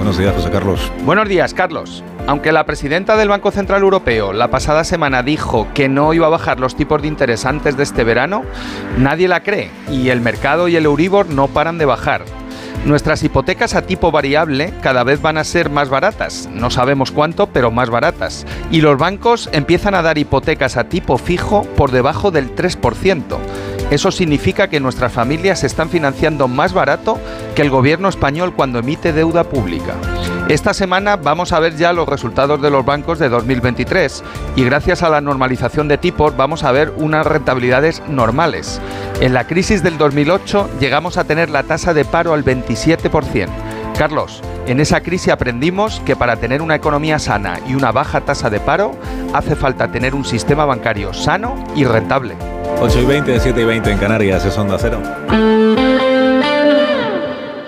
Buenos días, José Carlos. Buenos días, Carlos. Aunque la presidenta del Banco Central Europeo la pasada semana dijo que no iba a bajar los tipos de interés antes de este verano, nadie la cree y el mercado y el Euribor no paran de bajar. Nuestras hipotecas a tipo variable cada vez van a ser más baratas, no sabemos cuánto, pero más baratas. Y los bancos empiezan a dar hipotecas a tipo fijo por debajo del 3%. Eso significa que nuestras familias se están financiando más barato que el gobierno español cuando emite deuda pública. Esta semana vamos a ver ya los resultados de los bancos de 2023 y gracias a la normalización de tipos vamos a ver unas rentabilidades normales. En la crisis del 2008 llegamos a tener la tasa de paro al 27%. Carlos, en esa crisis aprendimos que para tener una economía sana y una baja tasa de paro hace falta tener un sistema bancario sano y rentable. 8 y 20, 7 y 20 en Canarias, es onda cero.